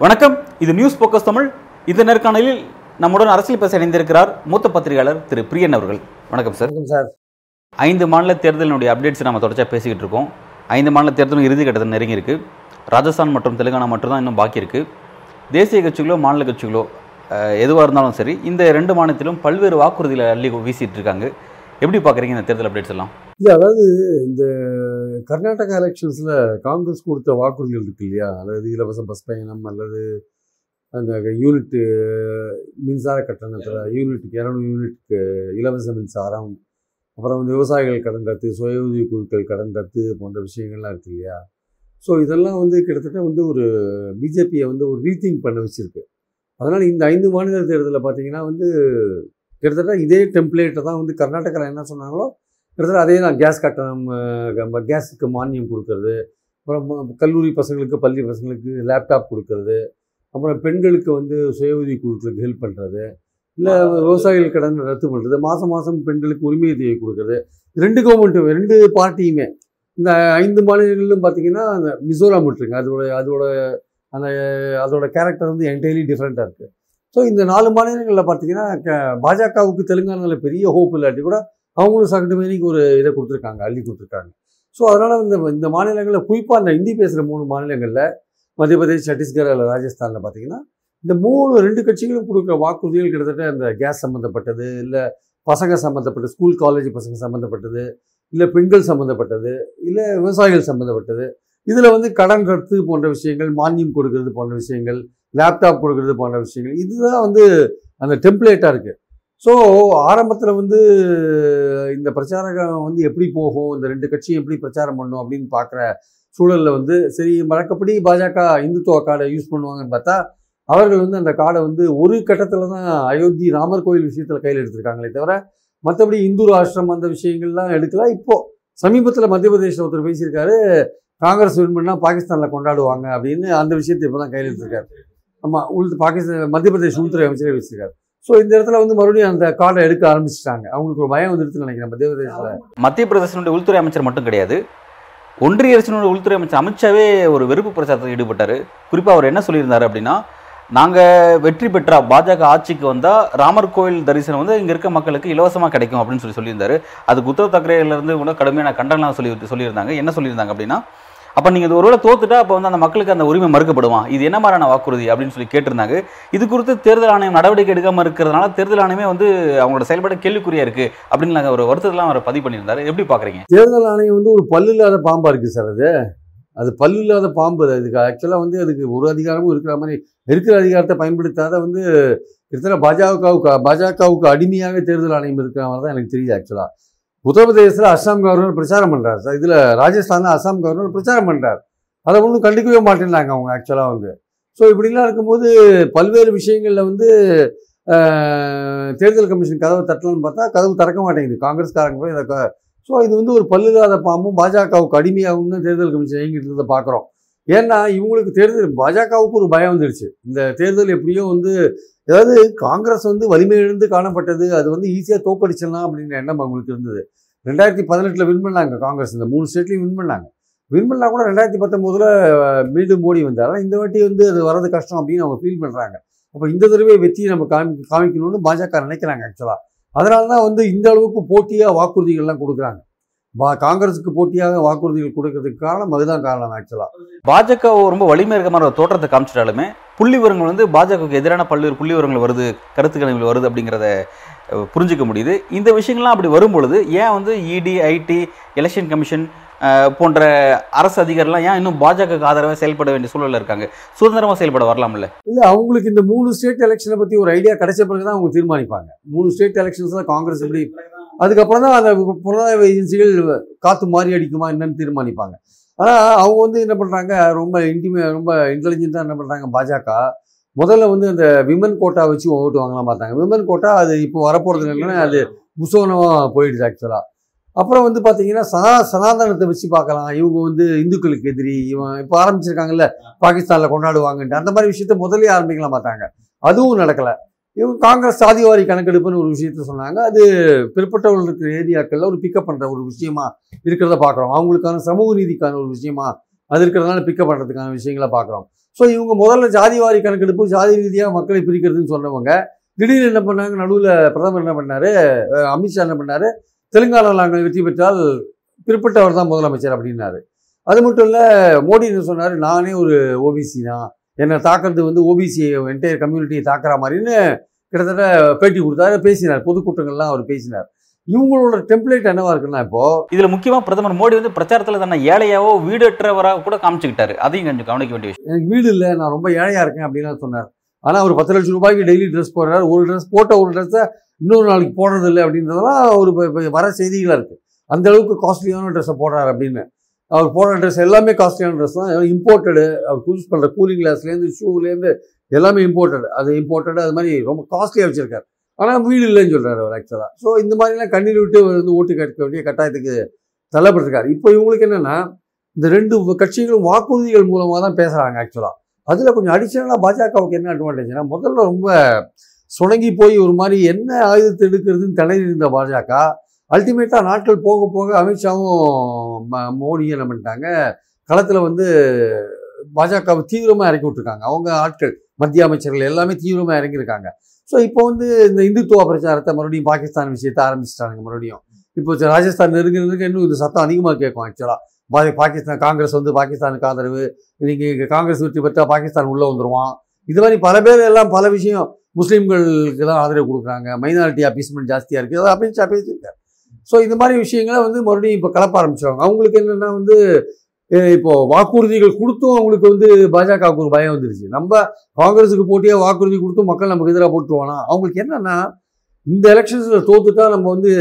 வணக்கம். இது news focus Tamil இந்த நேர்காணலில் நம்முடன் அரசியல் பேச இணைந்திருக்கிறார் மூத்த பத்திரிகையாளர் திரு பிரியன் அவர்கள். வணக்கம் சார் சார் ஐந்து மாநில தேர்தலினுடைய அப்டேட்ஸ் நம்ம தொடர்ச்சியாக பேசிக்கிட்டு இருக்கோம். ஐந்து மாநில தேர்தலும் இறுதி கட்டத்தில் நெருங்கி இருக்கு ராஜஸ்தான் மற்றும் தெலுங்கானா மட்டும் தான் இன்னும் பாக்கி இருக்கு தேசிய கட்சிகளோ மாநில கட்சிகளோ எதுவாக இருந்தாலும் சரி இந்த ரெண்டு மாநிலத்திலும் பல்வேறு வாக்குறுதிகளை அள்ளி வீசிட்டு இருக்காங்க எப்படி பார்க்குறீங்க இந்த தேர்தல் அப்டேட்ஸ் எல்லாம்? இல்லை அதாவது இந்த கர்நாடகா எலெக்ஷன்ஸில் காங்கிரஸ் கொடுத்த வாக்குறுதிகள் இருக்கு இல்லையா? அதாவது இலவச பஸ் பயணம் அல்லது அந்த யூனிட்டு மின்சார கட்டணத்தில் யூனிட்டுக்கு இரநூறு யூனிட்டுக்கு இலவச மின்சாரம் அப்புறம் வந்து விவசாயிகள் கடன் ரத்து சுய உதவி குழுக்கள் கடன் ரத்து போன்ற விஷயங்கள்லாம் இருக்கு இல்லையா? ஸோ இதெல்லாம் வந்து கிட்டத்தட்ட வந்து ஒரு பிஜேபியை வந்து ஒரு ரீதிங் பண்ண வச்சுருக்கு. அதனால் இந்த ஐந்து மாநில தேர்தலில் பார்த்தீங்கன்னா வந்து கிட்டத்தட்ட இதே டெம்ப்ளேட்டை தான் வந்து கர்நாடகாவில் என்ன சொன்னாங்களோ கிட்டத்தட்ட அதே தான். கேஸ் கட்டணம் கேஸுக்கு மானியம் கொடுக்கறது அப்புறம் கல்லூரி பசங்களுக்கு பள்ளி பசங்களுக்கு லேப்டாப் கொடுக்கறது அப்புறம் பெண்களுக்கு வந்து சுய உதவி குழுக்களுக்கு ஹெல்ப் பண்ணுறது இல்லை விவசாயிகள் கடன் ரத்து பண்ணுறது மாதம் மாதம் பெண்களுக்கு உரிமை தொகை கொடுக்கறது. ரெண்டு கவர்மெண்ட்டும் ரெண்டு பார்ட்டியுமே இந்த ஐந்து மாநிலங்களிலும் பார்த்தீங்கன்னா அந்த மிசோராம் விட்டுருங்க. அதோட அதோட அந்த அதோட கேரக்டர் வந்து என்டையர்லி டிஃப்ரெண்ட்டாக இருக்குது ஸோ இந்த நாலு மாநிலங்களில் பார்த்தீங்கன்னா க- பாஜகவுக்கு தெலுங்கானாவில் பெரிய ஹோப் இல்லாட்டி கூட அவங்களும் சகட்டுமேனிக்கு ஒரு இதை கொடுத்துருக்காங்க அள்ளி கொடுத்துருக்காங்க. ஸோ அதனால் இந்த இந்த மாநிலங்களில் குறிப்பாக அந்த ஹிந்தி பேசுகிற மூணு மாநிலங்களில் மத்திய பிரதேஷ் சத்தீஸ்கர் அல்ல ராஜஸ்தானில் பார்த்தீங்கன்னா இந்த மூணு ரெண்டு கட்சிகளும் கொடுக்குற வாக்குறுதிகள் கிட்டத்தட்ட இந்த கேஸ் சம்மந்தப்பட்டது இல்லை பசங்க சம்மந்தப்பட்டது ஸ்கூல் காலேஜ் பசங்க சம்மந்தப்பட்டது இல்லை பெண்கள் சம்மந்தப்பட்டது இல்லை விவசாயிகள் சம்மந்தப்பட்டது இதில் வந்து கடன் கருத்து போன்ற விஷயங்கள் மானியம் கொடுக்கறது போன்ற விஷயங்கள் லேப்டாப் கொடுக்கறது போன்ற விஷயங்கள் இதுதான் வந்து அந்த டெம்ப்ளேட்டாக இருக்குது ஸோ ஆரம்பத்தில் வந்து இந்த பிரச்சாரம் வந்து எப்படி போகும் இந்த ரெண்டு கட்சியும் எப்படி பிரச்சாரம் பண்ணும் அப்படின்னு பார்க்குற சூழலில் வந்து சரி வழக்கப்படி பாஜக இந்துத்துவ கார்டை யூஸ் பண்ணுவாங்கன்னு பார்த்தா அவர்கள் வந்து அந்த கார்டை வந்து ஒரு கட்டத்தில் தான் அயோத்தி ராமர் கோயில் விஷயத்தில் கையில் எடுத்திருக்காங்களே தவிர மற்றபடி இந்து ராஷ்டிரம் அந்த விஷயங்கள்லாம் எடுக்கல. இப்போது சமீபத்தில் மத்திய பிரதேச ஒருத்தர் பேசியிருக்காரு காங்கிரஸ் வின் பண்ணால் பாகிஸ்தானில் கொண்டாடுவாங்க அப்படின்னு அந்த விஷயத்தை இப்போ தான் கையில் எடுத்திருக்காரு. ஆமாம் உள் பாகிஸ்தான் மத்திய பிரதேஷ் உள்துறை அமைச்சரே வச்சிருக்காரு. ஸோ இந்த இடத்துல வந்து மறுபடியும் அந்த கார்டை எடுக்க ஆரம்பிச்சிட்டாங்க. அவங்களுக்கு ஒரு பயம் வந்துருச்சுன்னு நினைக்கிறேன் மத்திய பிரதேசத்தில் மத்திய பிரதேசனுடைய உள்துறை அமைச்சர் மட்டும் கிடையாது. ஒன்றிய அரசினுடைய உள்துறை அமைச்சர் அமித்ஷாவே ஒரு வெறுப்பு பிரச்சாரத்தில் ஈடுபட்டார். குறிப்பாக அவர் என்ன சொல்லியிருந்தாரு அப்படின்னா நாங்கள் வெற்றி பெற்றா பாஜக ஆட்சிக்கு வந்தால் ராமர் கோயில் தரிசனம் வந்து இங்கே இருக்க மக்களுக்கு இலவசமாக கிடைக்கும் அப்படின்னு சொல்லி சொல்லியிருந்தாரு. அதுக்கு உத்தரவு தாக்கரேலேருந்து கூட கடுமையான கண்டனம் சொல்லி சொல்லியிருந்தாங்க. என்ன சொல்லியிருந்தாங்க அப்படின்னா அப்போ நீங்கள் இது ஒருவேளை தோத்துட்டா அப்போ வந்து அந்த மக்களுக்கு அந்த உரிமை மறுக்கப்படுமா? இது என்ன மாதிரியான வாக்குறுதி அப்படின்னு சொல்லி கேட்டிருந்தாங்க. இது குறித்து தேர்தல் ஆணையம் நடவடிக்கை எடுக்காமல் இருக்கிறதுனால தேர்தல் ஆணையமே வந்து அவங்களோட செயல்பாடு கேள்விக்குறியா இருக்கு அப்படின்னு நாங்கள் ஒரு வருத்தத்தெல்லாம் அவர் பதிவு பண்ணியிருந்தாரு. எப்படி பார்க்குறீங்க தேர்தல் ஆணையம் வந்து ஒரு பல்லு இல்லாத பாம்பா இருக்கு சார் அது. அது பல்லு இல்லாத பாம்பு அதுக்கு ஆக்சுவலாக வந்து அதுக்கு ஒரு அதிகாரமும் இருக்கிற மாதிரி இருக்கிற அதிகாரத்தை பயன்படுத்தாத வந்து கிட்டத்தட்ட பாஜகவுக்கு பாஜகவுக்கு அடிமையாக தேர்தல் ஆணையம் இருக்கிற மாதிரி தான் எனக்கு தெரியுது ஆக்சுவலாக உத்தரப்பிரதேசத்தில் அஸ்ஸாம் கவர்னர் பிரச்சாரம் பண்ணுறாரு சார் இதில் ராஜஸ்தானில் அஸ்ஸாம் கவர்னர் பிரச்சாரம் பண்ணுறாரு அதை ஒன்றும் கண்டுக்கவே மாட்டேன்னாங்க அவங்க ஆக்சுவலாக வந்து. ஸோ இப்படிலாம் இருக்கும்போது பல்வேறு விஷயங்களில் வந்து தேர்தல் கமிஷன் கதவை தட்டலன்னு பார்த்தா கதவு திறக்க மாட்டேங்குது. காங்கிரஸ்காரங்க போய் அதை ஸோ இது வந்து ஒரு பல்லுதாத பாம்பும் பாஜகவுக்கு அடிமையாகவும் தான் தேர்தல் கமிஷன் இயங்கிட்டு இருந்ததை பார்க்குறோம். ஏன்னா இவங்களுக்கு தேர்தல் பாஜகவுக்கு ஒரு பயம் வந்துடுச்சு இந்த தேர்தல் எப்படியோ வந்து அதாவது காங்கிரஸ் வந்து வலிமை இழந்து காணப்பட்டது அது வந்து ஈஸியாக தோக்கடிச்சிடலாம் அப்படின்ற எண்ணம் அவங்களுக்கு இருந்தது. ரெண்டாயிரத்தி பதினெட்டில் வின் பண்ணாங்க காங்கிரஸ். இந்த மூணு ஸ்டேட்லையும் வின் பண்ணாங்க. வின் பண்ணால் கூட ரெண்டாயிரத்தி பத்தொம்போதில் மீண்டும் மோடி வந்தார். ஆனால் இந்த வாட்டி வந்து அது வரது கஷ்டம் அப்படின்னு அவங்க ஃபீல் பண்ணுறாங்க அப்போ இந்த தடவை வெற்றியை நம்ம காமி காமிக்கணும்னு பாஜக நினைக்கிறாங்க ஆக்சுவலாக அதனால தான் வந்து இந்த அளவுக்கு போட்டியாக வாக்குறுதிகள்லாம் கொடுக்குறாங்க. பா காங்கிரஸுக்கு போட்டியாக வாக்குறுதிகள் கொடுக்கறதுக்கு காரணம் அதுதான் காரணம் ஆக்சுவலாக பாஜக ரொம்ப வலிமை இருக்க மாதிரி ஒரு தோற்றத்தை காமிச்சிட்டாலுமே புள்ளி விவரங்கள் வந்து பாஜகவுக்கு எதிரான பல்வேறு புள்ளி விவரங்கள் வருது கருத்து கணிவுகள் வருது அப்படிங்கிறத புரிஞ்சுக்க முடியுது. இந்த விஷயங்கள்லாம் அப்படி வரும்பொழுது ஏன் வந்து இடி ஐடி எலெக்ஷன் கமிஷன் போன்ற அரசு அதிகாரிலாம் ஏன் இன்னும் பாஜகவுக்கு ஆதரவாக செயல்பட வேண்டிய சூழல்ல இருக்காங்க? சுதந்திரமாக செயல்பட வரலாம்ல? இல்லை அவங்களுக்கு இந்த மூணு ஸ்டேட் எலெக்ஷனை பற்றி ஒரு ஐடியா கிடைச்ச பிறகு தான் அவங்க தீர்மானிப்பாங்க. மூணு ஸ்டேட் எலெக்ஷன்ஸில் காங்கிரஸ் எப்படி அதுக்கப்புறம் தான் அந்த புலனாய்வு ஏஜென்சிகள் காற்று மாறி அடிக்குமா என்னன்னு தீர்மானிப்பாங்க. ஆனால் அவங்க வந்து என்ன பண்ணுறாங்க ரொம்ப இன்டிமே ரொம்ப இன்டெலிஜென்ட்டாக என்ன பண்ணுறாங்க பாஜக. முதல்ல வந்து அந்த விமன் கோட்டா வச்சு ஓட்டு வாங்கலாம் பார்த்தாங்க. விமன் கோட்டா அது இப்போ வரப்போகிறது என்னன்னா அது புசோனமாக போயிடுச்சு ஆக்சுவலாக அப்புறம் வந்து பார்த்தீங்கன்னா சனா சனாதனத்தை வச்சு பார்க்கலாம். இவங்க வந்து இந்துக்களுக்கு எதிரி இவன் இப்போ ஆரம்பிச்சிருக்காங்கல்ல பாகிஸ்தானில் கொண்டாடுவாங்கன்ட்டு. அந்த மாதிரி விஷயத்த முதல்ல ஆரம்பிக்கலாம் பார்த்தாங்க. அதுவும் நடக்கலை. இவங்க காங்கிரஸ் சாதிவாரி கணக்கெடுப்புன்னு ஒரு விஷயத்த சொன்னாங்க. அது பிற்பட்டவர்கள் இருக்கிற ஏரியாக்களில் ஒரு பிக்கப் பண்ணுற ஒரு விஷயமா இருக்கிறத பார்க்குறோம் அவங்களுக்கான சமூக நீதிக்கான ஒரு விஷயமா அது இருக்கிறதுனால பிக்கப் பண்ணுறதுக்கான விஷயங்களை பார்க்குறோம் ஸோ இவங்க முதல்ல ஜாதிவாரி கணக்கெடுப்பு ஜாதி ரீதியாக மக்களை பிரிக்கிறதுன்னு சொன்னவங்க திடீர்னு என்ன பண்ணாங்க? நடுவில் பிரதமர் என்ன பண்ணாரு? அமித்ஷா என்ன பண்ணார்? தெலுங்கானாவில் நாங்கள் வெற்றி பெற்றால் பிற்பட்டவர் தான் முதலமைச்சர் அப்படின்னாரு. அது மட்டும் இல்லை மோடி என்ன சொன்னார்? நானே ஒரு ஓபிசி தான். என்னை தாக்குறது வந்து ஓபிசி என்டையர் கம்யூனிட்டியை தாக்குற மாதிரின்னு கிட்டத்தட்ட பேட்டி கொடுத்தாரு பேசினார். பொதுக்கூட்டங்கள்லாம் அவர் பேசினார். இவங்களோட டெம்ப்ளேட் என்னவா இருக்குன்னா இப்போ இதுல முக்கியமா பிரதமர் மோடி வந்து பிரச்சாரத்துல தன்னை ஏழையாவோ வீடற்றவராக கூட காமிச்சுக்கிட்டாரு. அதையும் கொஞ்சம் கவனிக்க வேண்டிய விஷயம். எனக்கு வீடு இல்லை நான் ரொம்ப ஏழையா இருக்கேன் அப்படின்லாம் சொன்னார். ஆனால் அவர் பத்து லட்சம் ரூபாய்க்கு டெய்லி ட்ரெஸ் போடுறாரு. ஒரு ட்ரெஸ் போட்ட ஒரு ட்ரெஸ்ஸை இன்னொரு நாளைக்கு போடுறது இல்லை அப்படின்றதெல்லாம் ஒரு வர செய்திகளாக இருக்குது அந்த அளவுக்கு காஸ்ட்லியான ட்ரெஸ்ஸை போடுறாரு அப்படின்னு. அவர் போடுற ட்ரெஸ் எல்லாமே காஸ்ட்லியான ட்ரெஸ் தான். இம்போர்ட்டடு அவர் யூஸ் பண்ணுற கூலிங் கிளாஸ்லேருந்து ஷூலேருந்து எல்லாமே இம்போர்ட்டட் அது இம்போர்ட்டடு அது மாதிரி ரொம்ப காஸ்ட்லியாக வச்சுருக்கார். ஆனால் வீடு இல்லைன்னு சொல்கிறார் அவர் ஆக்சுவலாக ஸோ இந்த மாதிரிலாம் கண்ணீர் விட்டு அவர் வந்து ஓட்டு கேட்க வேண்டிய கட்டாயத்துக்கு தள்ளப்பட்டிருக்காரு. இப்போ இவங்களுக்கு என்னென்னா இந்த ரெண்டு கட்சிகளும் வாக்குறுதிகள் மூலமாக தான் பேசுகிறாங்க ஆக்சுவலாக அதில் கொஞ்சம் அடிஷனலாக பாஜகவுக்கு என்ன அட்வான்டேஜ்னா முதல்ல ரொம்ப சுணங்கி போய் ஒரு மாதிரி என்ன ஆயுதத்தை எடுக்கிறதுன்னு திணறி இருந்த பாஜக அல்டிமேட்டாக நாட்கள் போக போக அமித்ஷாவும் ம- மோடியும் என்ன பண்ணிட்டாங்க களத்தில் வந்து பாஜகவை தீவிரமாக இறக்கி விட்டுருக்காங்க. அவங்க ஆட்கள் மத்திய அமைச்சர்கள் எல்லாமே தீவிரமாக இறங்கியிருக்காங்க. ஸோ இப்போ வந்து இந்த இந்துத்துவ பிரச்சாரத்தை மறுபடியும் பாகிஸ்தான் விஷயத்தை ஆரம்பிச்சிட்டாங்க மறுபடியும். இப்போ ராஜஸ்தான் நெருங்கினதுக்கு இன்னும் இந்த சத்தம் அதிகமாக கேட்கும் ஆக்சுவலாக பா பாகிஸ்தான் காங்கிரஸ் வந்து பாகிஸ்தானுக்கு ஆதரவு. நீங்கள் இங்கே காங்கிரஸ் வெற்றி பெற்றால் பாகிஸ்தான் உள்ளே வந்துருவான். இது மாதிரி பல பேர் எல்லாம் பல விஷயம் முஸ்லீம்களுக்கு தான் ஆதரவு கொடுக்குறாங்க. மைனாரிட்டி அப்பீஸ்மெண்ட் ஜாஸ்தியாக இருக்குது அதை அபேஷா பேசியிருக்காரு. ஸோ இந்த மாதிரி விஷயங்களை வந்து மறுபடியும் இப்போ கலப்ப ஆரம்பிச்சிடுவாங்க அவங்களுக்கு என்னென்னா வந்து இப்போது வாக்குறுதிகள் கொடுத்தும் அவங்களுக்கு வந்து பாஜகவுக்கு ஒரு பயம் வந்துருச்சு. நம்ம காங்கிரஸுக்கு போட்டியாக வாக்குறுதி கொடுத்தும் மக்கள் நமக்கு எதிராக போட்டுருவானா? அவங்களுக்கு என்னென்னா இந்த எலெக்ஷன்ஸில் தோத்துட்டா நம்ம வந்து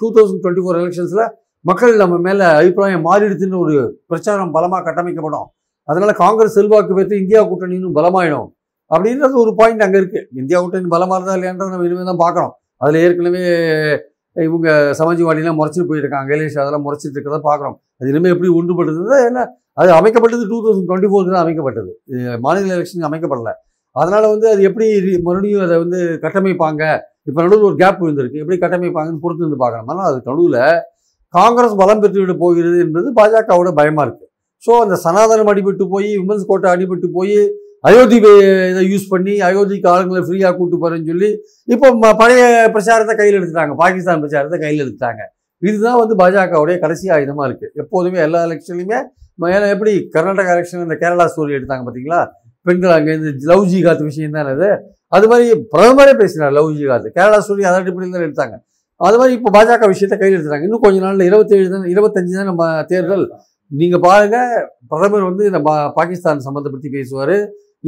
டூ தௌசண்ட் டுவெண்ட்டி ஃபோர் எலெக்ஷன்ஸில் மக்கள் நம்ம மேலே அபிப்பிராயம் மாறிடுச்சுன்னு ஒரு பிரச்சாரம் பலமாக கட்டமைக்கப்படும். அதனால் காங்கிரஸ் செல்வாக்கு பெற்று இந்தியா கூட்டணி இன்னும் பலமாயிடும். அப்படின்றது ஒரு பாயிண்ட் அங்கே இருக்குது இந்தியா கூட்டணி பலமாக இருந்தா இல்லையான்றது நம்ம இனிமேல் தான் பார்க்குறோம். அதில் ஏற்கனவே இவங்க சமாஜ்வாடிலாம் முறைச்சிட்டு போயிருக்காங்க. அகிலேஷ் அதெல்லாம் முறைச்சிட்டு இருக்கிறத பார்க்குறோம் அது இனிமேல் எப்படி ஒன்றுபடுறது என்ன? அது அமைக்கப்பட்டது டூ தௌசண்ட் டுவெண்ட்டி ஃபோருக்கு தான் அமைக்கப்பட்டது. மாநில எலெக்ஷன் அமைக்கப்படல. அதனால் வந்து அது எப்படி மறுபடியும் அதை வந்து கட்டமைப்பாங்க? இப்போ நடுவில் ஒரு கேப் இருந்திருக்கு எப்படி கட்டமைப்பாங்கன்னு பொறுத்து வந்து பார்க்கணும் ஆனால் அது நடுவில் காங்கிரஸ் பலம் பெற்றுவிட போகிறது என்பது பாஜகவோட பயமாக இருக்குது ஸோ அந்த சனாதனம் அடிபட்டு போய் விமன்ஸ் கோட்டை அடிபட்டு போய் அயோத்தி இதை யூஸ் பண்ணி அயோத்திக்கு ஆளுங்களை ஃப்ரீயாக கூட்டு போகிறேன்னு சொல்லி இப்போ ம- பழைய பிரச்சாரத்தை கையில் எடுத்துட்டாங்க. பாகிஸ்தான் பிரச்சாரத்தை கையில் எடுத்துட்டாங்க. இதுதான் வந்து பாஜகவுடைய கடைசி ஆயுதமாக இருக்குது எப்போதுமே எல்லா எலெக்ஷன்லையுமே ஏன்னா எப்படி கர்நாடகா எலெக்ஷன் இந்த கேரளா ஸ்டோரி எடுத்தாங்க பார்த்தீங்களா பெண்கள் அங்கே இந்த லவ் ஜிகாத் விஷயம் தானே அது? அது மாதிரி பிரதமரே பேசினார் லவ் ஜிகாத் கேரளா ஸ்டோரி அதை அடிப்படையில் தான் எடுத்தாங்க. அது மாதிரி இப்போ பாஜக விஷயத்தை கையில் எடுத்துட்டாங்க. இன்னும் கொஞ்ச நாளில் இருபத்தேழு தான் இருபத்தஞ்சு தான் நம்ம தேர்தல். நீங்கள் பாருங்கள் பிரதமர் வந்து இந்த பா- பாகிஸ்தான் சம்மந்தப்படுத்தி பேசுவார்.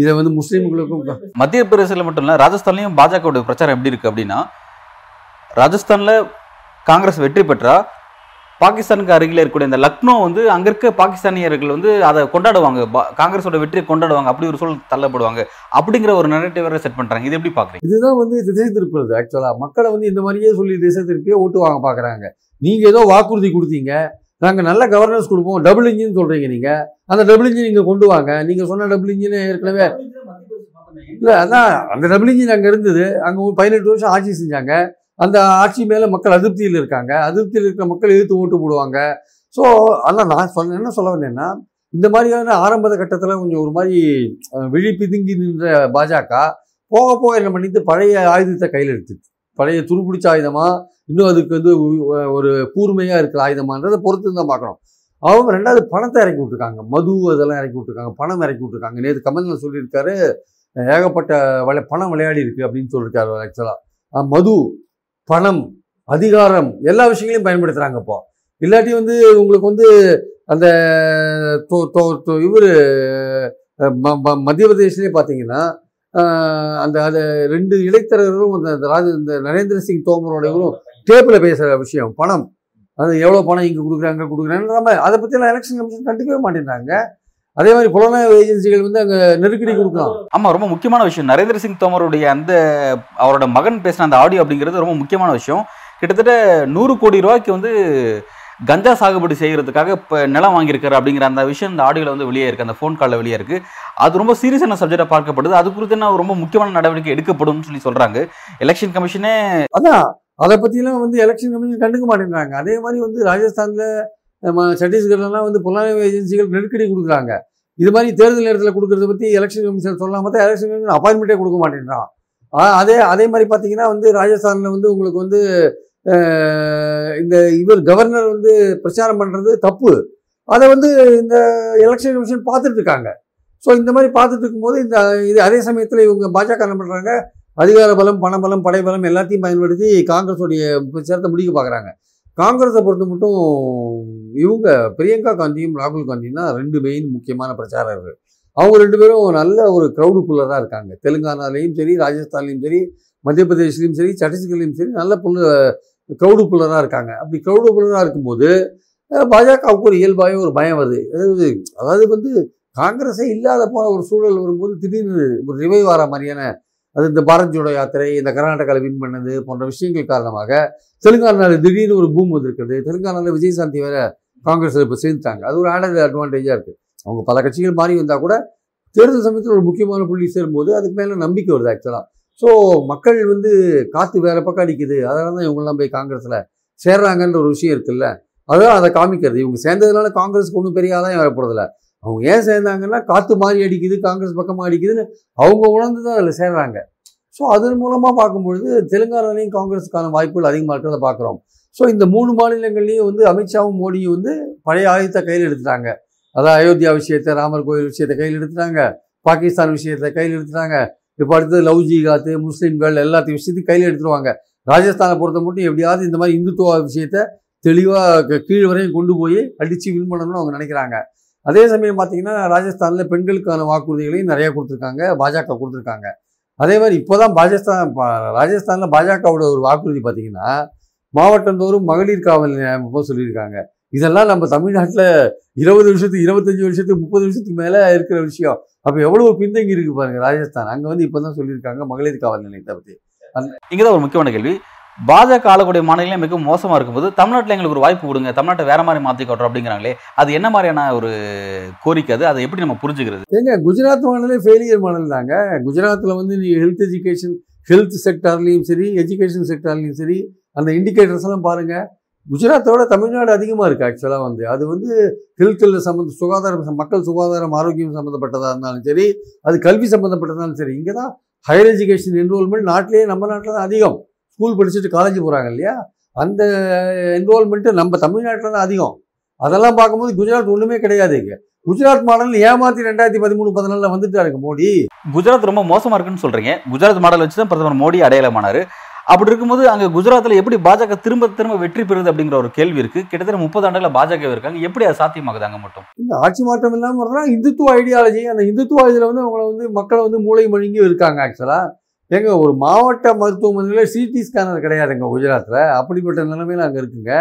இதை வந்து முஸ்லீம்களுக்கும் மத்திய பிரதேசத்தில் மட்டும் இல்ல ராஜஸ்தான்லயும் பாஜகவுடைய பிரச்சாரம் எப்படி இருக்கு அப்படின்னா ராஜஸ்தான்ல காங்கிரஸ் வெற்றி பெற்றா பாகிஸ்தானுக்கு அருகில் இருக்கக்கூடிய இந்த லக்னோ வந்து அங்க இருக்க பாகிஸ்தானியர்கள் வந்து அதை கொண்டாடுவாங்க. காங்கிரஸோட வெற்றியை கொண்டாடுவாங்க. அப்படி ஒரு சூழல் தள்ளப்படுவாங்க. அப்படிங்கிற ஒரு நெரட்டிவ் வேற செட் பண்றாங்க. இது எப்படி பாக்குறீங்க? இதுதான் வந்து திசை திருப்புறது ஆக்சுவலா மக்களை வந்து இந்த மாதிரியே சொல்லி திசை திருப்பியே ஓட்டு வாங்க பாக்குறாங்க. நீங்க ஏதோ வாக்குறுதி கொடுத்தீங்க. நாங்க நல்ல கவர்னன்ஸ் கொடுப்போம். டபுள் இன்ஜின் சொல்றீங்க நீங்க. அந்த டபுள் இன்ஜின் நீங்க கொண்டு வாங்க. நீங்க சொன்ன டபுள் இன்ஜின் ஏற்கனவே இல்ல அதான் அந்த டபுள் இன்ஜின் அங்க இருந்தது. அங்க ஒரு பதினெட்டு வருஷம் ஆட்சி செஞ்சாங்க. அந்த ஆட்சி மேல மக்கள் அதிருப்தியில் இருக்காங்க. அதிருப்தியில் இருக்கிற மக்கள் எதிர்த்து ஓட்டு போடுவாங்க. ஸோ ஆனால் நான் சொன்ன என்ன சொல்ல வந்தேன்னா இந்த மாதிரியான ஆரம்ப கட்டத்தில் கொஞ்சம் ஒரு மாதிரி விழி பிதுங்கி நின்ற பாஜக போக போக என்ன பண்ணிட்டு பழைய ஆயுதத்தை கையில் எடுத்துச்சு. பழைய துருப்பிடிச்ச ஆயுதமா? இன்னும் அதுக்கு வந்து ஒரு கூர்மையாக இருக்கிற ஆயுதமான்றதை பொறுத்து தான் பார்க்கணும். அவங்க ரெண்டாவது பணத்தை இறக்கி விட்டுருக்காங்க. மது அதெல்லாம் இறக்கி விட்டுருக்காங்க. பணம் இறக்கி விட்டுருக்காங்க. நேற்று கமல்ல சொல்லியிருக்காரு ஏகப்பட்ட விளை பணம் விளையாடி இருக்குது அப்படின்னு சொல்லியிருக்காரு ஆக்சுவலாக மது பணம் அதிகாரம் எல்லா விஷயங்களையும் பயன்படுத்துகிறாங்க இப்போ. இல்லாட்டி வந்து உங்களுக்கு வந்து அந்த இவர் மத்திய பிரதேசிலே பார்த்தீங்கன்னா அந்த அது ரெண்டு இடைத்தரகர்களும் அந்த ராஜ இந்த நரேந்திர சிங் தோமரோட இவரும் டேப்பில் பேசுகிற விஷயம் பணம். அது எவ்வளோ பணம் இங்கே கொடுக்குறாங்க கொடுக்குறாங்க நம்ம அதை பற்றிலாம் எலெக்ஷன் கமிஷன் கண்டுக்கவே மாட்டேங்கிறாங்க அதே மாதிரி புலனாய்வு ஏஜென்சிகள் வந்து அங்கே நெருக்கடி கொடுக்கலாம். ஆமாம் ரொம்ப முக்கியமான விஷயம். நரேந்திர சிங் தோமருடைய அந்த அவரோட மகன் பேசின அந்த ஆடியோ அப்படிங்கிறது ரொம்ப முக்கியமான விஷயம். கிட்டத்தட்ட நூறு கோடி ரூபாய்க்கு வந்து கஞ்சா சாகுபடி செய்யறதுக்காக இப்போ நிலம் வாங்கியிருக்காரு அப்படிங்கிற அந்த விஷயம் இந்த ஆடியோவில் வந்து வெளியே இருக்கு. அந்த ஃபோன் காலில் வெளியே இருக்கு. அது ரொம்ப சீரியஸான சப்ஜெக்டாக பார்க்கப்படுது. அது குறித்து என்ன ரொம்ப முக்கியமான நடவடிக்கை எடுக்கப்படும் சொல்லி சொல்கிறாங்க எலெக்ஷன் கமிஷனே அதான். அதை பற்றிலாம் வந்து எலெக்ஷன் கமிஷன் கண்டுக்க மாட்டேங்கிறாங்க. அதே மாதிரி வந்து ராஜஸ்தானில் நம்ம சத்தீஸ்கர்லாம் வந்து புலனாய்வு ஏஜென்சிகள் நெருக்கடி கொடுக்குறாங்க. இது மாதிரி தேர்தல் நேரத்தில் கொடுக்கறத பற்றி எலெக்ஷன் கமிஷன் சொல்லாமல் தான் எலெக்ஷன் கமிஷன் அப்பாயின்மெண்ட்டே கொடுக்க மாட்டேன்றான் ஆ, அதே அதே மாதிரி பார்த்தீங்கன்னா வந்து ராஜஸ்தானில் வந்து உங்களுக்கு வந்து இந்த இவர் கவர்னர் வந்து பிரச்சாரம் பண்ணுறது தப்பு. அதை வந்து இந்த எலெக்ஷன் கமிஷன் பார்த்துட்டு இருக்காங்க. ஸோ இந்த மாதிரி பார்த்துட்டு இருக்கும்போது இந்த இது அதே சமயத்தில் இவங்க பாஜக என்ன பண்ணுறாங்க அதிகார பலம் பணபலம் படைபலம் எல்லாத்தையும் பயன்படுத்தி காங்கிரஸுடைய பிரச்சாரத்தை முடிக்க பார்க்குறாங்க. காங்கிரஸை பொறுத்த மட்டும் இவங்க பிரியங்கா காந்தியும் ராகுல் காந்தியும் தான் ரெண்டு மெயின் முக்கியமான பிரச்சாரர்கள் அவங்க ரெண்டு பேரும் நல்ல ஒரு க்ரௌடு புல்லராக இருக்காங்க. தெலுங்கானாலையும் சரி ராஜஸ்தான்லேயும் சரி மத்திய பிரதேஷ்லையும் சரி சத்தீஸ்கர்லையும் சரி நல்ல புள்ள க்ரௌடு புல்லராக இருக்காங்க. அப்படி க்ரௌடு புல்லராக இருக்கும்போது பாஜகவுக்கு ஒரு இயல்பாகவே ஒரு பயம் வருது. அதாவது அதாவது வந்து காங்கிரஸே இல்லாத போன ஒரு சூழல் வரும்போது திடீர்னு ஒரு ரிவைவ் ஆகிற மாதிரியான அது இந்த பாரத் ஜோடோ யாத்திரை இந்த கர்நாடகாவில் வின் பண்ணது போன்ற விஷயங்கள் காரணமாக தெலுங்கானாவில் திடீர்னு ஒரு பூம் வந்திருக்குது. தெலுங்கானாவில் விஜயசாந்தி வேற காங்கிரஸில் இப்போ சேர்ந்துட்டாங்க. அது ஒரு ஆடட் அட்வான்டேஜாக இருக்குது அவங்க பல கட்சிகள் மாறி வந்தால் கூட தேர்தல் சமயத்தில் ஒரு முக்கியமான புள்ளி சேரும்போது அதுக்கு மேலே நம்பிக்கை வருது ஆக்சுவலாக ஸோ மக்கள் வந்து காற்று வேறு பக்கம் அடிக்குது. அதனால தான் இவங்கெல்லாம் போய் காங்கிரஸில் சேர்றாங்கன்ற ஒரு விஷயம் இருக்குல்ல. அதுதான் அதை காமிக்கிறது. இவங்க சேர்ந்ததுனால காங்கிரஸுக்கு ஒன்றும் பெரிய ஆதாயம் வரப்போறதில்ல அவங்க ஏன் சேர்ந்தாங்கன்னா காற்று மாறி அடிக்குது காங்கிரஸ் பக்கமாக அடிக்குதுன்னு அவங்க உணர்ந்து தான் அதில் சேர்றாங்க. ஸோ அதன் மூலமாக பார்க்கும்பொழுது தெலுங்கானாலையும் காங்கிரஸுக்கான வாய்ப்புகள் அதிகமாக இருக்கிறத பார்க்குறோம். ஸோ இந்த மூணு மாநிலங்கள்லேயும் வந்து அமித்ஷாவும் மோடியும் வந்து பழைய ஆயுதத்தை கையில் எடுத்துட்டாங்க. அதான் அயோத்தியா விஷயத்தை ராமர் கோயில் விஷயத்தை கையில் எடுத்துட்டாங்க. பாகிஸ்தான் விஷயத்தை கையில் எடுத்துட்டாங்க. இப்போ அடுத்தது லவ் ஜிகாத்து முஸ்லீம்கள் எல்லாத்தையும் விஷயத்தையும் கையில் எடுத்துருவாங்க. ராஜஸ்தானை பொறுத்த மட்டும் எப்படியாவது இந்த மாதிரி இந்துத்துவ விஷயத்தை தெளிவாக கீழ் வரையும் கொண்டு போய் அடித்து வின் பண்ணணும்னு அவங்க நினைக்கிறாங்க. அதே சமயம் பார்த்தீங்கன்னா ராஜஸ்தானில் பெண்களுக்கான வாக்குறுதிகளையும் நிறையா கொடுத்துருக்காங்க பாஜக கொடுத்துருக்காங்க. அதே மாதிரி இப்போ தான் பாஜஸ்தான் பா- ராஜஸ்தானில் பாஜகவோட ஒரு வாக்குறுதி பார்த்தீங்கன்னா மாவட்டந்தோறும் மகளிர் காவல் நிலையம் சொல்லியிருக்காங்க. இதெல்லாம் நம்ம தமிழ்நாட்டில் இருபது வருஷத்துக்கு இருபத்தஞ்சி வருஷத்துக்கு முப்பது வருஷத்துக்கு மேலே இருக்கிற விஷயம். அப்போ எவ்வளோ பின்தங்கி இருக்கு பாருங்க ராஜஸ்தான். அங்கே வந்து இப்போ தான் சொல்லியிருக்காங்க மகளிர் காவல் நிலையத்தை பற்றி இங்கதான் ஒரு முக்கியமான கேள்வி. பாஜக ஆளக்கூடிய மாநிலம் மிக மோசமா இருக்கும்போது தமிழ்நாட்டில் எங்களுக்கு ஒரு வாய்ப்பு கொடுங்க. தமிழ்நாட்டை வேற மாதிரி மாத்தி காட்டுறோம் அப்படிங்கிறாங்களே. அது என்ன மாதிரியான ஒரு கோரிக்கை அது? அதை எப்படி நம்ம புரிஞ்சுக்கிறது? ஏங்க குஜராத் மாநிலம் ஃபெயிலியர் மாநிலம் தாங்க. குஜராத்தில் வந்து நீங்கள் ஹெல்த் எஜுகேஷன் ஹெல்த் செக்டார்லேயும் சரி எஜுகேஷன் செக்டார்லேயும் சரி அந்த இண்டிகேட்டர்ஸ் எல்லாம் பாருங்கள் குஜராத்தோட தமிழ்நாடு அதிகமாக இருக்குது ஆக்சுவலாக வந்து. அது வந்து ஹெல்த்தில் சம்மந்த சுகாதாரம் மக்கள் சுகாதாரம் ஆரோக்கியம் சம்மந்தப்பட்டதாக இருந்தாலும் சரி அது கல்வி சம்மந்தப்பட்டதாலும் சரி இங்கே தான் ஹையர் எஜுகேஷன் என்ரோல்மெண்ட் நாட்டிலேயே நம்ம நாட்டில் தான் அதிகம். ஸ்கூல் படிச்சுட்டு காலேஜ் போகிறாங்க இல்லையா? அந்த என்ரோல்மெண்ட்டு நம்ம தமிழ்நாட்டில் தான் அதிகம். அதெல்லாம் பார்க்கும்போது குஜராத் ஒன்றுமே கிடையாது இங்கே. குஜராத் மாடல் ஏமாத்தி ரெண்டாயிரத்தி பதிமூணு பதினாலில் வந்துட்டாருங்க மோடி. குஜராத் ரொம்ப மோசமாக இருக்குன்னு சொல்கிறீங்க குஜராத் மாடல் வச்சு தான் பிரதமர் மோடி அடையாளமானார். அப்படி இருக்கும்போது அங்கே குஜராத்தில் எப்படி பாஜக திரும்ப திரும்ப வெற்றி பெறுது அப்படிங்கிற ஒரு கேள்வி இருக்கு. கிட்டத்தட்ட முப்பது ஆண்டுகள பாஜக இருக்காங்க. எப்படி அது சாத்தியமாகுது அங்கே மட்டும்? இந்த ஆட்சி மாற்றம் இல்லாமல் வர்றா இந்துத்துவ ஐடியாலஜி அந்த இந்துத்துவ இதில் வந்து அவங்கள வந்து மக்களை வந்து மூளை மழுங்கி இருக்காங்க ஆக்சுவலாக ஏங்க ஒரு மாவட்ட மருத்துவமனையில் சிடி ஸ்கேனர் கிடையாதுங்க குஜராத்தில் அப்படிப்பட்ட நிலைமையில் அங்கே இருக்குங்க.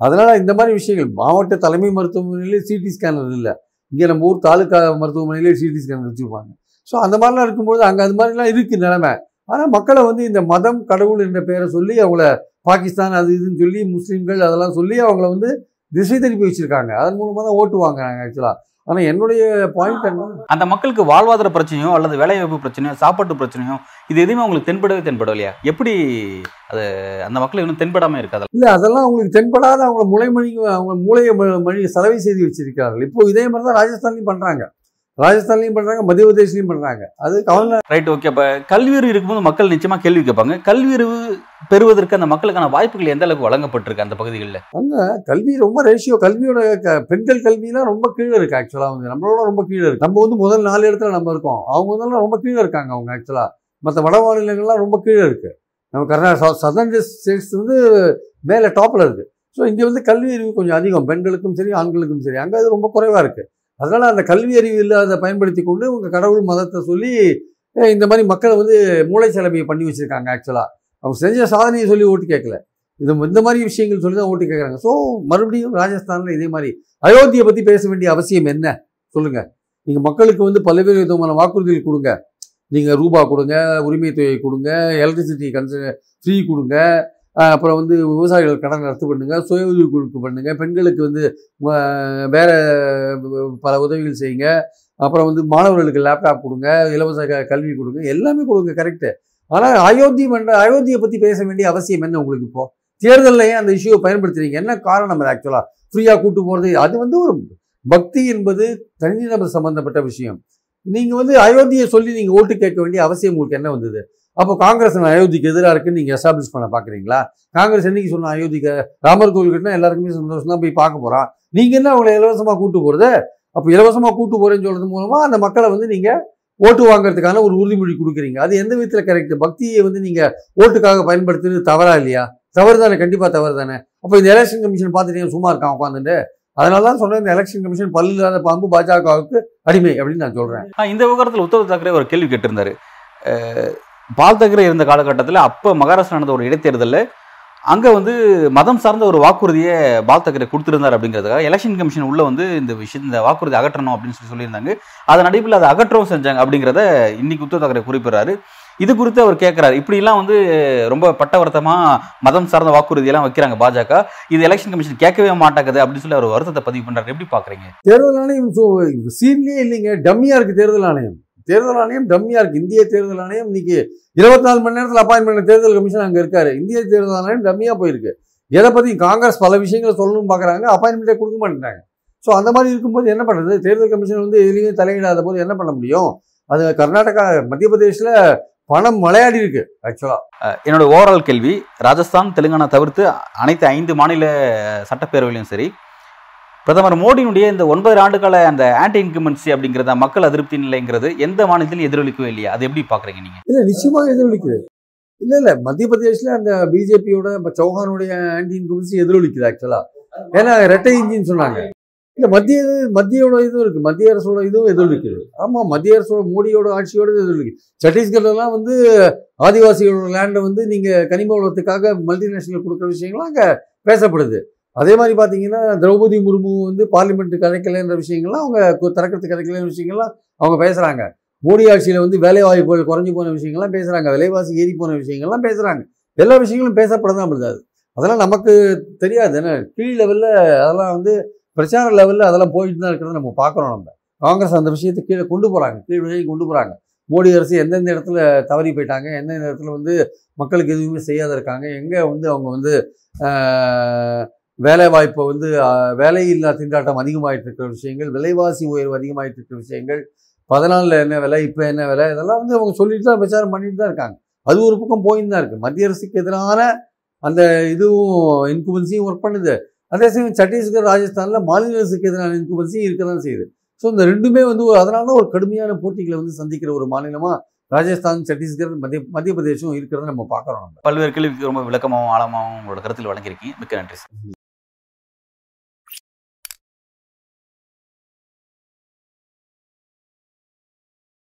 அதனால் இந்த மாதிரி விஷயங்கள் மாவட்ட தலைமை மருத்துவமனையிலே சிடி ஸ்கேனர் இல்லை. இங்கே நம்ம ஊர் தாலுக்கா மருத்துவமனையிலே சிடி ஸ்கேனர் வச்சுருப்பாங்க. ஸோ அந்த மாதிரிலாம் இருக்கும்போது அங்கே அது மாதிரிலாம் இருக்குது நிலைமை. ஆனால் மக்களை வந்து இந்த மதம் கடவுள் என்ற பெயரை சொல்லி அவங்கள பாகிஸ்தான் அது இதுன்னு சொல்லி முஸ்லீம்கள் அதெல்லாம் சொல்லி அவங்கள வந்து திசை திருப்பி வச்சிருக்காங்க. அதன் மூலமாக தான் ஓட்டு வாங்குறாங்க ஆக்சுவலாக ஆனால் என்னுடைய பாயிண்ட் என்ன அந்த மக்களுக்கு வாழ்வாதார பிரச்சனையோ அல்லது வேலைவாய்ப்பு பிரச்சனையோ சாப்பாட்டு பிரச்சனையோ இது எதுவுமே அவங்களுக்கு தென்படவே தென்படலையா எப்படி அது அந்த மக்கள் இன்னும் தென்படாம இருக்காது? இல்லை அதெல்லாம் அவங்களுக்கு தென்படாத அவங்கள மூளை மணி அவங்க மூளையை ம- மணி சலவை செய்து வச்சிருக்கிறார்கள். இப்போ இதே மாதிரி தான் ராஜஸ்தான்லையும் பண்ணுறாங்க ராஜஸ்தான்லையும் பண்ணுறாங்க மத்திய பிரதேஷ்லையும் பண்ணுறாங்க அது கவர்னர் ரைட் ஓகே அப்ப கல்வி அறிவு இருக்கும்போது மக்கள் நிச்சயமா கேள்வி கேட்பாங்க. கல்வி அறிவு பெறுவதற்கு அந்த மக்களுக்கான வாய்ப்புகள் எந்த அளவுக்கு வழங்கப்பட்டிருக்கு அந்த பகுதிகளில்? கல்வி ரொம்ப ரேஷியோ கல்வியோட பெண்கள் கல்விலாம் ரொம்ப கீழே இருக்கு ஆக்சுவலாக வந்து. நம்மளோட ரொம்ப கீழே இருக்கு. நம்ம வந்து முதல் நாலு இடத்துல நம்ம இருக்கோம். அவங்க வந்து ரொம்ப கீழே இருக்காங்க அவங்க ஆக்சுவலாக மற்ற வட மாநிலங்கள்லாம் ரொம்ப கீழே இருக்கு. நம்ம கர்நாடகா சதர்ன் ஸ்டேட்ஸ் வந்து மேலே டாப்பில் இருக்கு. ஸோ இங்கே வந்து கல்வி அறிவு கொஞ்சம் அதிகம். பெண்களுக்கும் சரி ஆண்களுக்கும் சரி. அங்கே அது ரொம்ப குறைவாக இருக்கு. அதனால் அந்த கல்வி அறிவு இல்லாத பயன்படுத்தி கொண்டு உங்கள் கடவுள் மதத்தை சொல்லி இந்த மாதிரி மக்களை வந்து மூளை பண்ணி வச்சுருக்காங்க ஆக்சுவலாக அவங்க செஞ்ச சாதனையை சொல்லி ஓட்டு கேட்கல. இது இந்த மாதிரி விஷயங்கள் சொல்லி தான் ஓட்டு கேட்குறாங்க. ஸோ மறுபடியும் ராஜஸ்தானில் இதே மாதிரி அயோத்தியை பற்றி பேச வேண்டிய அவசியம் என்ன? சொல்லுங்கள் நீங்கள் மக்களுக்கு வந்து பல்வேறு விதமான வாக்குறுதிகள் கொடுங்க. நீங்கள் ரூபா கொடுங்க உரிமை தொகை கொடுங்க எலக்ட்ரிசிட்டி கன்ச ஃப்ரீ கொடுங்க. அப்புறம் வந்து விவசாயிகள் கடன் ரத்து பண்ணுங்க சுய உதவி குழுக்கு பண்ணுங்கள் பெண்களுக்கு வந்து வேறு பல உதவிகள் செய்யுங்க. அப்புறம் வந்து மாணவர்களுக்கு லேப்டாப் கொடுங்க இலவச க- கல்வி கொடுங்க எல்லாமே கொடுங்க கரெக்டு ஆனால் அயோத்தி மன்ற அயோத்தியை பற்றி பேச வேண்டிய அவசியம் என்ன உங்களுக்கு இப்போது தேர்தலில் ஏன் அந்த இஷ்யூவை பயன்படுத்துறீங்க? என்ன காரணம் அது ஆக்சுவலாக ஃப்ரீயாக கூட்டு போகிறது அது வந்து ஒரு பக்தி என்பது தனிநபர் சம்பந்தப்பட்ட விஷயம். நீங்கள் வந்து அயோத்தியை சொல்லி நீங்கள் ஓட்டு கேட்க வேண்டிய அவசியம் உங்களுக்கு என்ன வந்தது? அப்போ காங்கிரஸ் அயோத்திக்கு எதிராக இருக்குன்னு நீங்கள் எஸ்டாப்ளிஷ் பண்ண பார்க்குறீங்களா காங்கிரஸ் என்னைக்கு சொன்ன அயோத்திக்கு ராமர் கோவில் கட்டினா எல்லாருக்குமே சந்தோஷம் தான் போய் பார்க்க போகிறான் நீங்கள் என்ன அவங்களை இலவசமாக கூட்டு போகிறது அப்போ இலவசமாக கூட்டு போகிறேன்னு சொல்கிறது மூலமாக அந்த மக்களை வந்து நீங்கள் ஓட்டு வாங்குறதுக்கான ஒரு உறுதிமொழி கொடுக்குறீங்க. அது எந்த விதத்தில் கரெக்ட் பக்தியை வந்து நீங்கள் ஓட்டுக்காக பயன்படுத்துறது தவறா இல்லையா? தவறு தானே கண்டிப்பாக தவறு தானே அப்போ இந்த எலெக்ஷன் கமிஷன் பார்த்துட்டு சும்மா இருக்கான் உட்காந்துட்டு அதனால தான் சொன்னேன் இந்த எலெக்ஷன் கமிஷன் பல்லு இல்லாத பாம்பு பாஜகவுக்கு அடிமை அப்படின்னு நான் சொல்கிறேன் இந்த விவகாரத்தில் உத்தவ் தாக்கரே ஒரு கேள்வி கேட்டிருந்தாரு. பால் தாக்கரே இருந்த காலகட்டத்தில் அப்போ மகாராஷ்டிரா நடந்த ஒரு இடைத்தேர்தலில் அங்கே வந்து மதம் சார்ந்த ஒரு வாக்குறுதியை பால் தாக்கரே கொடுத்துருந்தார் அப்படிங்கிறதுக்காக எலெக்ஷன் கமிஷன் உள்ள வந்து இந்த விஷயம் இந்த வாக்குறுதி அகற்றணும் அப்படின்னு சொல்லி சொல்லியிருந்தாங்க. அதன் அடிப்பில் அதை அகற்றவும் செஞ்சாங்க அப்படிங்கிறத இன்னைக்கு உத்தவ் தாக்கரே குறிப்பிடுறாரு. இது குறித்து அவர் கேட்குறாரு இப்படிலாம் வந்து ரொம்ப பட்டவர்த்தமாக மதம் சார்ந்த வாக்குறுதியெல்லாம் வைக்கிறாங்க பாஜக. இது எலெக்ஷன் கமிஷன் கேட்கவே மாட்டாக்குது அப்படின்னு சொல்லி அவர் வருத்தத்தை பதிவு பண்ணுறாரு எப்படி பார்க்குறீங்க தேர்தல் ஆணையம் சீன்லேயே இல்லைங்க. டம்மியாக இருக்குது தேர்தல் ஆணையம். தேர்தல் ஆணையம் டம்மியாக இருக்குது இந்திய தேர்தல் ஆணையம் இன்னைக்கு இருபத்தி நாலு மணி நேரத்தில் அப்பாயின் பண்ண தேர்தல் கமிஷன் அங்கே இருக்காரு. இந்திய தேர்தல் ஆணையம் டம்மியாக போயிருக்கு. எதை பற்றி காங்கிரஸ் பல விஷயங்களை சொல்லணும்னு பார்க்குறாங்க அப்பாயின்மெண்ட்டே கொடுக்க மாட்டேங்கிறாங்க ஸோ அந்த மாதிரி இருக்கும்போது என்ன பண்ணுறது தேர்தல் கமிஷன் வந்து எதுலேயும் தலையிடாத போது என்ன பண்ண முடியும்? அது கர்நாடகா மத்திய பிரதேசில் பணம் விளையாடி இருக்கு ஆக்சுவலாக என்னோட ஓவரால் கேள்வி ராஜஸ்தான் தெலுங்கானா தவிர்த்து அனைத்து ஐந்து மாநில சட்டப்பேரவையிலும் சரி பிரதமர் மோடியினுடைய இந்த ஒன்பது ஆண்டுகால அந்த ஆன்டி இன்கமென்சி அப்படிங்கிறத மக்கள் அதிருப்தி நிலைங்கிறது எந்த மாநிலத்திலும் எதிரொலிக்கவே இல்லையா? அது எப்படி பாக்குறீங்க நீங்க? இல்ல நிச்சயமாக எதிரொலிக்குது. இல்ல இல்ல மத்திய பிரதேசில் அந்த பிஜேபியோட சௌஹானுடைய ஆன்டி இன்கம்பன்சி எதிரொலிக்குது ஆக்சுவலா ஏன்னா ரெட்டை இன்ஜின் சொன்னாங்க. இல்ல மத்திய மத்தியோட இதுவும் இருக்கு. மத்திய அரசோட இதுவும் எதிரொலிக்குது. ஆமா மத்திய அரசோட மோடியோட ஆட்சியோட எதிரொலிக்கு சத்தீஸ்கர்லாம் வந்து ஆதிவாசிகளோட லேண்டை வந்து நீங்க கனிம வளத்துக்காக மல்டிநேஷனல் கொடுக்குற விஷயங்கள்லாம் அங்கே பேசப்படுது. அதே மாதிரி பார்த்தீங்கன்னா திரௌபதி முர்மு வந்து பார்லிமெண்ட் கதைக்கலைன்ற விஷயங்கள்லாம் அவங்க கு- திறக்கிறதுக்கு கதைக்கலைன்ற விஷயங்கள்லாம் அவங்க பேசுகிறாங்க மோடி ஆட்சியில் வந்து வேலை வாய்ப்புகள் குறைஞ்சி போன விஷயங்கள்லாம் பேசுகிறாங்க விலைவாசி ஏறி போன விஷயங்கள்லாம் பேசுகிறாங்க எல்லா விஷயங்களும் பேசப்பட தான் முடியாது அதெல்லாம் நமக்கு தெரியாது. என்ன கீழ் லெவலில் அதெல்லாம் வந்து பிரச்சார லெவலில் அதெல்லாம் போயிட்டு தான் இருக்கிறத நம்ம பார்க்குறோம் நம்ம. காங்கிரஸ் அந்த விஷயத்தை கீழே கொண்டு போகிறாங்க கீழ் வழியை கொண்டு போகிறாங்க மோடி அரசு எந்தெந்த இடத்துல தவறி போயிட்டாங்க எந்தெந்த இடத்துல வந்து மக்களுக்கு எதுவுமே செய்யாத இருக்காங்க எங்கே வந்து அவங்க வந்து வேலை வாய்ப்பை வந்து வேலையில்லா திண்டாட்டம் அதிகமாயிட்டு இருக்கிற விஷயங்கள் விலைவாசி உயர்வு அதிகமாயிட்டு இருக்கிற விஷயங்கள் பதினாலில் என்ன விலை இப்போ என்ன விலை இதெல்லாம் வந்து அவங்க சொல்லிட்டு தான் பிரச்சாரம் பண்ணிட்டு தான் இருக்காங்க. அது ஒரு பக்கம் போயின்னு தான் இருக்குது மத்திய அரசுக்கு எதிரான அந்த இதுவும் இன்குபன்சியும் ஒர்க் பண்ணுது. அதே சமயம் சத்தீஸ்கர் ராஜஸ்தானில் மாநில அரசுக்கு எதிரான இன்குபன்சியும் இருக்க தான் செய்யுது. ஸோ இந்த ரெண்டுமே வந்து ஒரு- அதனால தான் ஒரு கடுமையான போட்டிகளை வந்து சந்திக்கிற ஒரு மாநிலமாக ராஜஸ்தான் சத்தீஸ்கர் மத்திய மத்திய பிரதேசம் இருக்கிறத நம்ம பார்க்குறோம் பல்வேறு கேள்விக்கு ரொம்ப விளக்கமாகவும் ஆழமாகவும் உங்களோட கருத்தில் வழங்கியிருக்கீங்க. மிக்க நன்றி